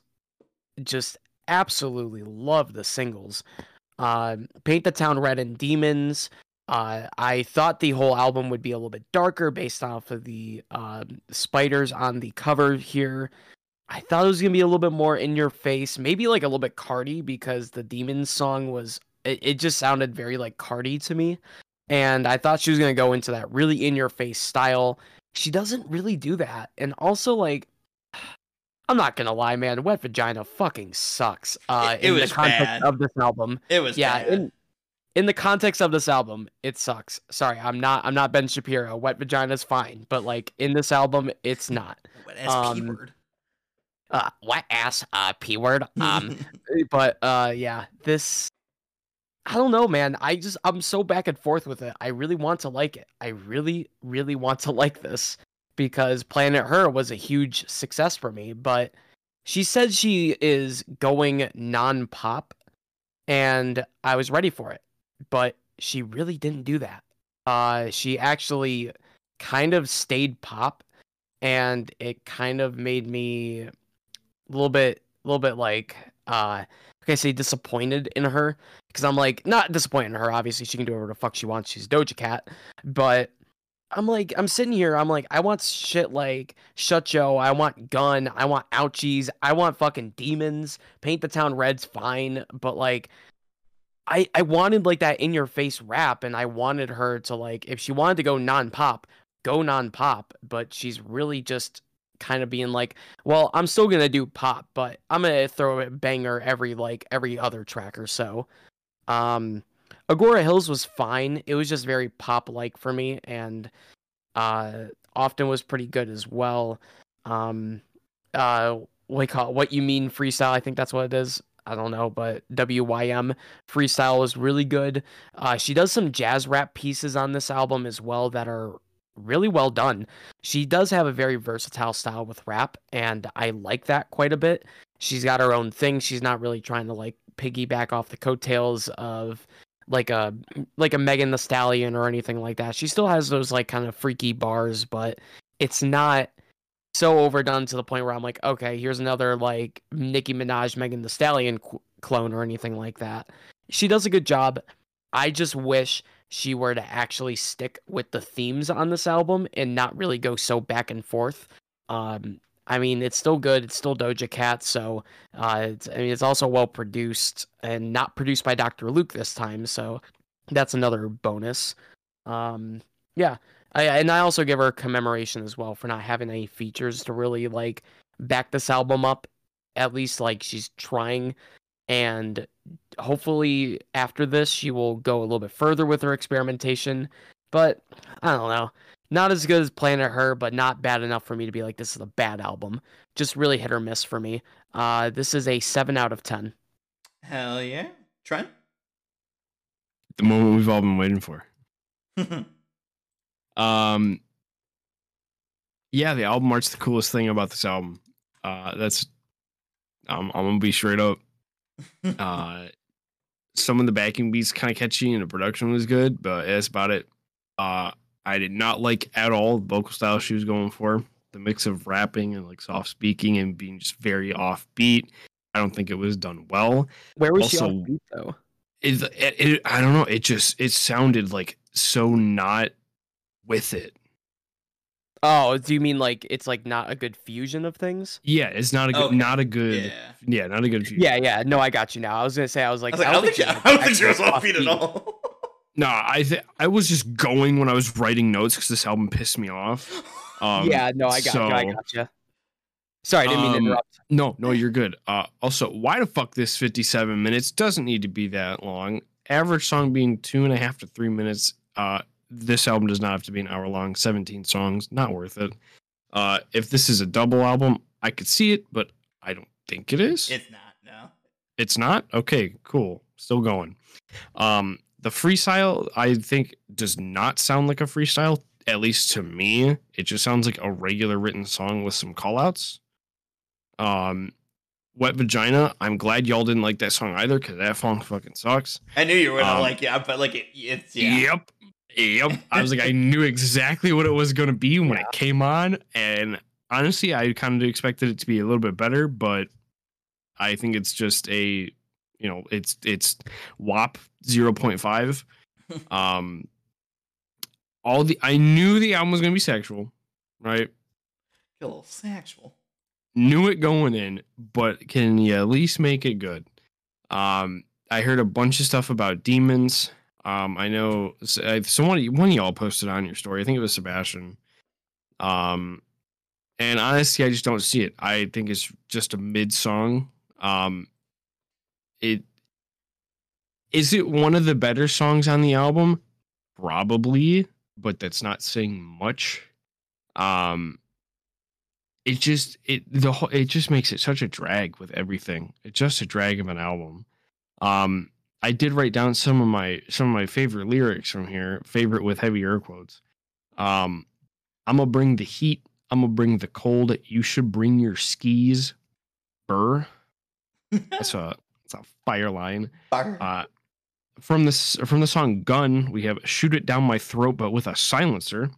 Just absolutely love the singles. Uh, Paint the Town Red and Demons uh, I thought the whole album would be a little bit darker based off of the uh, spiders on the cover here. I thought it was gonna be a little bit more in your face, maybe like a little bit Cardi because the Demons song was it, it just sounded very like Cardi to me. And I thought she was gonna go into that really in your face style. She doesn't really do that. And also like I'm not gonna lie, man, Wet Vagina fucking sucks. Uh it, it in was the context bad. of this album. It was yeah. In, the context of this album, it sucks. Sorry, I'm not I'm not Ben Shapiro. Wet Vagina's fine, but like in this album, it's not. Wet ass P um, word. Uh wet ass uh P word. Um but uh yeah, this I don't know, man. I just I'm so back and forth with it. I really want to like it. I really, really want to like this because Planet Her was a huge success for me. But she said she is going non-pop, and I was ready for it. But she really didn't do that. Uh, she actually kind of stayed pop, and it kind of made me a little bit, a little bit like, uh, okay, say disappointed in her because I'm like not disappointed in her. Obviously, she can do whatever the fuck she wants. She's Doja Cat, but I'm like I'm sitting here. I'm like I want shit like Shutcho. I want Gun. I want Ouchies. I want fucking demons. Paint the town red's fine, but like. I, I wanted like that in your face rap and I wanted her to like if she wanted to go non pop, go non pop, but she's really just kind of being like, well, I'm still gonna do pop, but I'm gonna throw a banger every like every other track or so. Um, Agora Hills was fine. It was just very pop like for me, and uh, often was pretty good as well. Um, uh, what call it? what you mean freestyle? I think that's what it is. I don't know, but WYM freestyle is really good. Uh, she does some jazz rap pieces on this album as well that are really well done. She does have a very versatile style with rap, and I like that quite a bit. She's got her own thing. She's not really trying to like piggyback off the coattails of like a like a Megan Thee Stallion or anything like that. She still has those like kind of freaky bars, but it's not so overdone to the point where I'm like, okay, here's another like Nicki Minaj, Megan Thee Stallion qu- clone or anything like that. She does a good job. I just wish she were to actually stick with the themes on this album and not really go so back and forth. Um, I mean, it's still good. It's still Doja Cat, so uh, it's, I mean, it's also well produced and not produced by Dr. Luke this time, so that's another bonus. Um, yeah, I, and I also give her commemoration as well for not having any features to really like back this album up. At least like she's trying, and hopefully after this she will go a little bit further with her experimentation. But I don't know, not as good as Planet Her, but not bad enough for me to be like this is a bad album. Just really hit or miss for me. Uh, this is a seven out of ten. Hell yeah, Trent. The moment we've all been waiting for. Um, yeah, the album art's the coolest thing about this album. Uh, that's I'm I'm gonna be straight up. Uh, some of the backing beats kind of catchy and the production was good, but that's about it. Uh, I did not like at all the vocal style she was going for. The mix of rapping and like soft speaking and being just very offbeat. I don't think it was done well. Where was she Also- on beat though? It, it, it I don't know. It just it sounded like so not with it. Oh, do you mean like it's like not a good fusion of things? Yeah, it's not a good, Okay. not a good, yeah, yeah. not a good. View. Yeah, yeah. No, I got you now. I was gonna say I was like, I was like, I don't think she, I don't think she was actually offbeat at all. No, I th- I was just going when I was writing notes because this album pissed me off. Um, yeah, no, I got you. I got you. Sorry, I didn't mean to Um, interrupt. No, no, you're good. Uh, also, why the fuck this 57 minutes doesn't need to be that long? Average song being two and a half to three minutes. Uh, this album does not have to be an hour long. 17 songs, not worth it. Uh, if this is a double album, I could see it, but I don't think it is. It's not. No. It's not? Okay, cool. Still going. Um the freestyle I think does not sound like a freestyle, at least to me. It just sounds like a regular written song with some callouts. Um Wet Vagina, I'm glad y'all didn't like that song either because that song fucking sucks. I knew you were gonna Um, like it, but like it, it's yeah. Yep. Yep. I was like, I knew exactly what it was gonna be when it came on. And honestly, I kind of expected it to be a little bit better, but I think it's just a you know, it's it's WAP 0.5. um all the I knew the album was gonna be sexual, right? A little sexual. knew it going in, but can you at least make it good? Um, I heard a bunch of stuff about demons. Um, I know someone one of y'all posted on your story. I think it was Sebastian. Um, and honestly, I just don't see it. I think it's just a mid song. Um, it is it one of the better songs on the album? Probably, but that's not saying much. Um, it just it the whole it just makes it such a drag with everything. It's just a drag of an album. Um, I did write down some of my some of my favorite lyrics from here. Favorite with heavy air quotes. Um, I'm gonna bring the heat. I'm gonna bring the cold. You should bring your skis. Burr. That's a that's a fire line. Fire. Uh, from this from the song "Gun," we have "Shoot It Down My Throat," but with a silencer.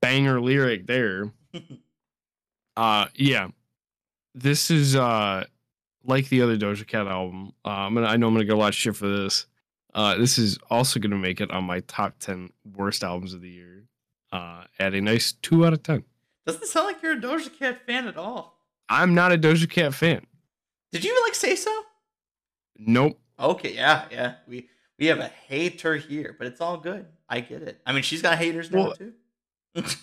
Banger lyric there. Uh, yeah, this is uh like the other Doja Cat album. Uh, I'm gonna I know I'm gonna get a lot of shit for this. Uh, this is also gonna make it on my top ten worst albums of the year. Uh, at a nice two out of ten. Doesn't sound like you're a Doja Cat fan at all. I'm not a Doja Cat fan. Did you like say so? Nope. Okay, yeah, yeah. We we have a hater here, but it's all good. I get it. I mean, she's got haters now Well, too.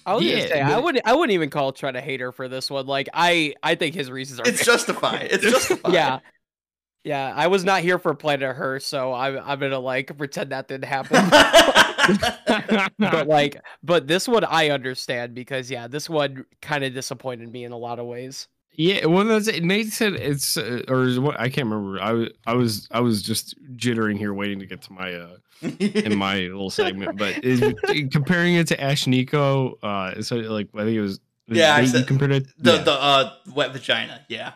I was Yeah, gonna say I wouldn't I wouldn't even call Trent a hater for this one. Like I I think his reasons are it's justified. It's justified. yeah. Yeah, I was not here for Planet Her, so I'm I'm gonna like pretend that didn't happen. but like, but this one I understand because yeah, this one kind of disappointed me in a lot of ways. Yeah, well, that's it. Nate said it's, uh, or is what I can't remember. I was, I was, I was just jittering here, waiting to get to my, uh, in my little segment. But is, comparing it to Ashnikko, uh, so like I think it was, Yeah, I Nate, said- compared it. the yeah. the uh wet vagina. Yeah.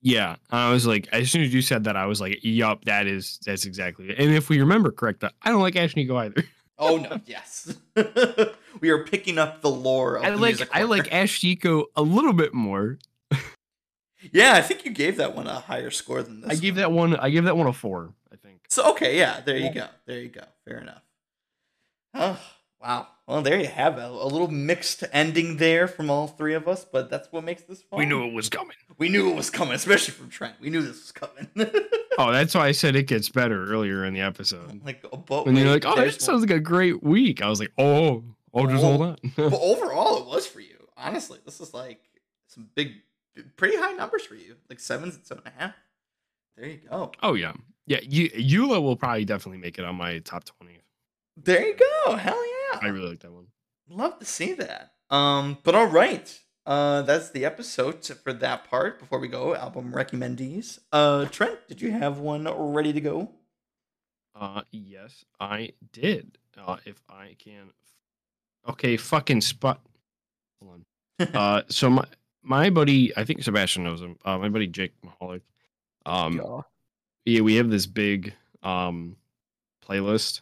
yeah, I was like, as soon as you said that, I was like, yup, that is, that's exactly it. And if we remember correct, I don't like Ashnikko either. Oh no. yes. we are picking up the lore. Of I like, I like. Ashnikko a little bit more. Yeah, I think you gave that one a higher score than this. I give one. that one, I give that one a four. I think. So okay, yeah, there you go. There you go. Fair enough. Oh, wow. Well, there you have it. A little mixed ending there from all three of us, but that's what makes this fun. We knew it was coming. We knew it was coming, especially from Trent. We knew this was coming. Oh, that's why I said it gets better earlier in the episode. like, oh, but When you're like, "Oh, there's that sounds like a great week," I was like, "Oh, oh, just oh, hold on." But overall, it was for you. Honestly, this is like some big, pretty high numbers for you. Like sevens and seven and a half. There you go. oh yeah, yeah. You, Yeule will probably definitely make it on my top twenty. There you go. Hell yeah. I really like that one. Love to see that. Um, but all right. Uh, that's the episode for that part. Before we go, album recommendees. Uh, Trent, did you have one ready to go? Uh, yes, I did. Uh, if I can, okay, fucking spot. Hold on. uh, so my my buddy, I think Sebastian knows him. Uh, my buddy Jake Mahalik. Um, Yeah. yeah, we have this big um playlist.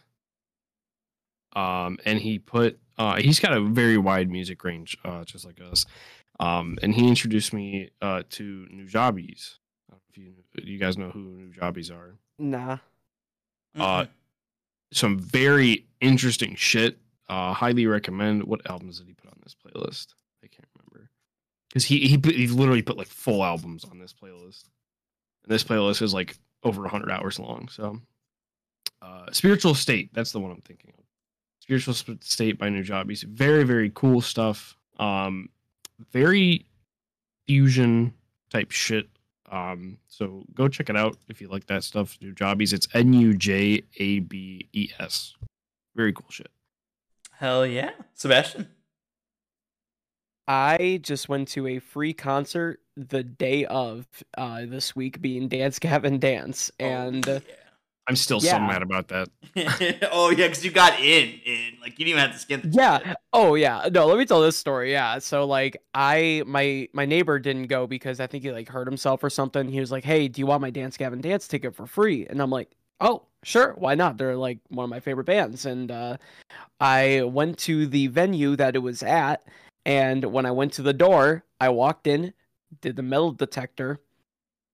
Um, and he put uh he's got a very wide music range, uh, just like us. Um, and he introduced me uh to Nujabes. I If you you guys know who Nujabes are, Nah. Uh, some very interesting shit. Uh, highly recommend. What albums did he put on this playlist? Because he he he literally put like full albums on this playlist, and this playlist is like over hundred hours long. So, uh, spiritual state. That's the one I'm thinking of. Spiritual Sp- state by Nujabes. Very very cool stuff. Um, very fusion type shit. Um, so go check it out if you like that stuff. Nujabes. It's N U J A B E S. Very cool shit. Hell yeah, Sebastian. I just went to a free concert the day of uh this week being Dance Gavin Dance and oh, I'm still so mad about that. oh yeah, because you got in, in like you didn't even have to skin. The yeah. ticket. oh yeah. No let me tell this story yeah. So like i my my neighbor didn't go because i think he like hurt himself or something. He was like hey do you want my dance gavin dance ticket for free? And i'm like oh sure. Why not? They're like one of my favorite bands. And uh i went to the venue that it was at and when i went to the door i walked in did the metal detector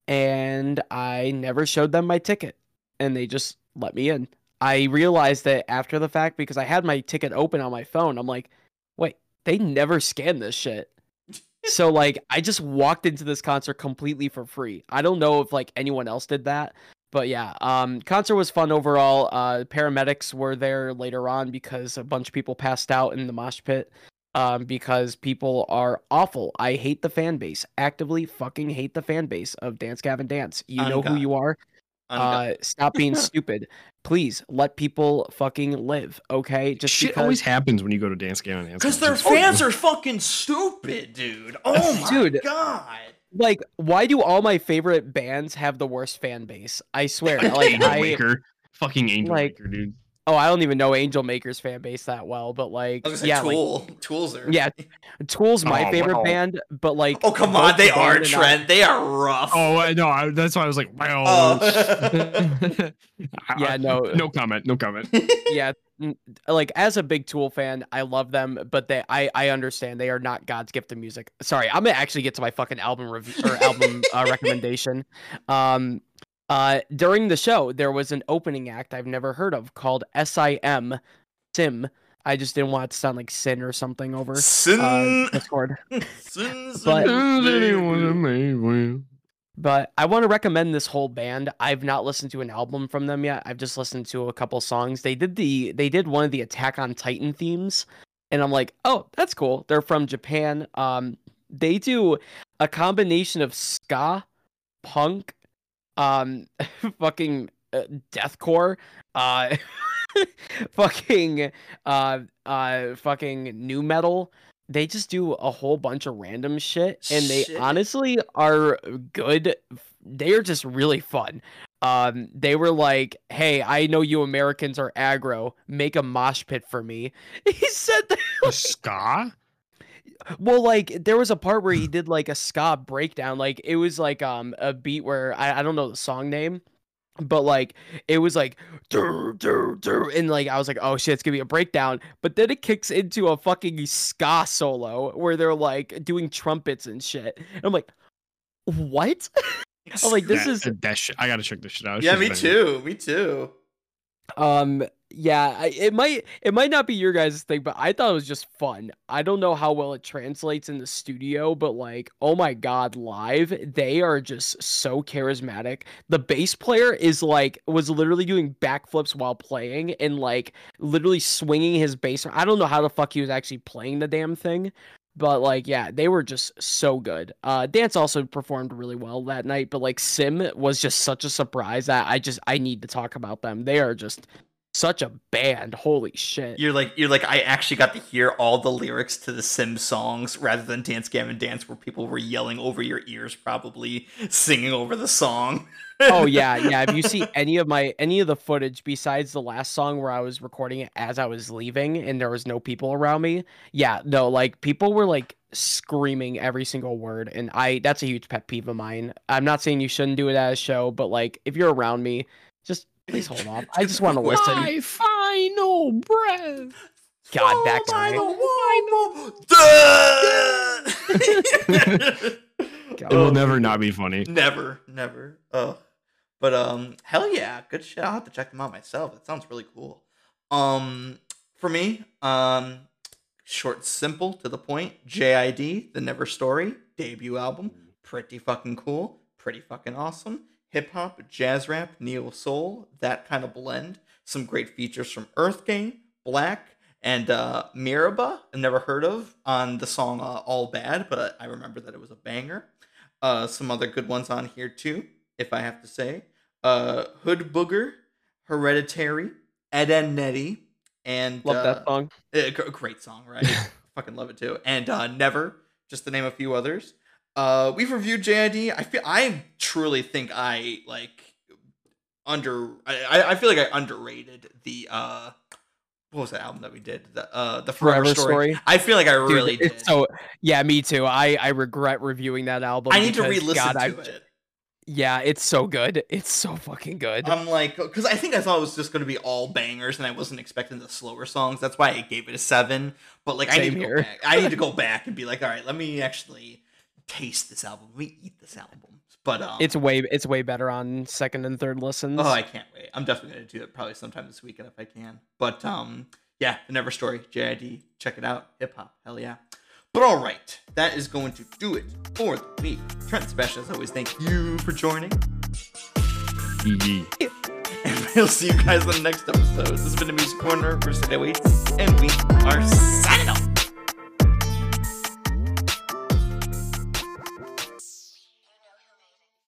and i never showed them my ticket and they just let me in I realized that after the fact because I had my ticket open on my phone. I'm like, wait, they never scanned this shit. so like I just walked into this concert completely for free. I don't know if like anyone else did that. But yeah, um concert was fun overall. Uh paramedics were there later on because a bunch of people passed out in the mosh pit. Um, because people are awful. I hate the fan base. Actively fucking hate the fan base of Dance Gavin Dance. You know who you are. Ungot- Uh, stop being stupid. Please let people fucking live, okay? Just shit because. always happens when you go to Dance Gavin Dance. Because their fans are fucking stupid, dude. Oh my Dude. god. like why do all my favorite bands have the worst fan base? I swear. Like Angel I Maker. Fucking Angel like- Maker, dude. Oh I don't even know Angel Maker's fan base that well, but like I was gonna yeah, like Tool. Tools are. Yeah, Tool's my Oh, favorite wow. band, but like Oh come on, they are band and I- Trent. They are rough. Oh no, I, that's why I was like, wow. Oh. Yeah, no, no comment. No comment. yeah, like as a big Tool fan, I love them, but they I I understand they are not God's gift to music. Sorry, I'm gonna actually get to my fucking album review or album uh, recommendation. Um, uh, during the show, there was an opening act I've never heard of called SIM Sim. I just didn't want it to sound like sin or something over uh, Sin. Discord. Sin- but- sin- But I want to recommend this whole band. I've not listened to an album from them yet. I've just listened to a couple songs. They did the they did one of the Attack on Titan themes, and I'm like, oh, that's cool. They're from Japan. Um, they do a combination of ska, punk, um, fucking uh, deathcore, uh, fucking uh, uh, fucking new metal. They just do a whole bunch of random shit and they Shit. honestly are good. They are just really fun. Um they were like hey i know you americans are aggro. Make a mosh pit for me. He said that A ska? Well like there was a part where he did like a ska breakdown like it was like um a beat where i, I don't know the song name but like it was like "Dur, dur, dur," and like I was like, oh shit, it's gonna be a breakdown. But then it kicks into a fucking ska solo where they're like doing trumpets and shit. And I'm like, what? I'm like, this that, is that shit. I gotta check this shit out. Yeah, me banging. too. Me too. um yeah, I, it might it might not be your guys' thing, but I thought it was just fun. I don't know how well it translates in the studio, but like, oh my god, live, they are just so charismatic. The bass player is like was literally doing backflips while playing and like literally swinging his bass. I don't know how the fuck he was actually playing the damn thing. But like, yeah, they were just so good. Uh, Dance also performed really well that night, but like Sim was just such a surprise that I just I need to talk about them. They are just such a band. Holy shit. You're like you're like I actually got to hear all the lyrics to the Sims songs rather than Dance Gavin Dance where people were yelling over your ears probably singing over the song. oh yeah, yeah. If you see any of my any of the footage besides the last song where I was recording it as I was leaving and there was no people around me, yeah, no, like people were like screaming every single word, and I that's a huge pet peeve of mine. I'm not saying you shouldn't do it at a show, but like if you're around me, please hold on. I just want to listen. My final breath. God, that Follow by guy. the wall. It Oh, will never not be funny. Never, never. Oh, but um, hell yeah, good shit. I'll have to check them out myself. It sounds really cool. Um, for me, um, short, simple, to the point. JID, the Never Story debut album, pretty fucking cool, pretty fucking awesome. Hip hop, jazz rap, neo soul, that kind of blend. Some great features from Earth Gang, Black, and uh, Mereba. I've never heard of on the song uh, All Bad, but I remember that it was a banger. Uh, some other good ones on here too, if I have to say. Uh, Hood Booger, Hereditary, Ed and Nettie, and Love uh, that song. uh, gr- great song, right? Fucking love it too. And uh, Never, just to name a few others. Uh, we've reviewed JID. I feel I truly think I like under. I, I- feel like I underrated the uh, what was that album that we did? The uh, the Forever, Forever Story. Story. I feel like I Dude, really did. so yeah, me too. I I regret reviewing that album. I need to because, re-listen God, to I- it. Yeah, it's so good. It's so fucking good. I'm like, because I think I thought it was just going to be all bangers, and I wasn't expecting the slower songs. That's why I gave it a seven. But like, I need Same to go back. I need to go back and be like, all right, let me actually taste this album. Let me eat this album. But um, it's way it's way better on second and third listens. oh, I can't wait. I'm definitely going to do that probably sometime this weekend if I can. But um, yeah, the Never Story, JID, check it out. Hip hop, hell yeah. But all right, that is going to do it for the week. Trent Sebastian, as always, thank you for joining. GG. And we'll see you guys in the next episode. This has been the Music Corner for Sunday Waits, and we are signing off.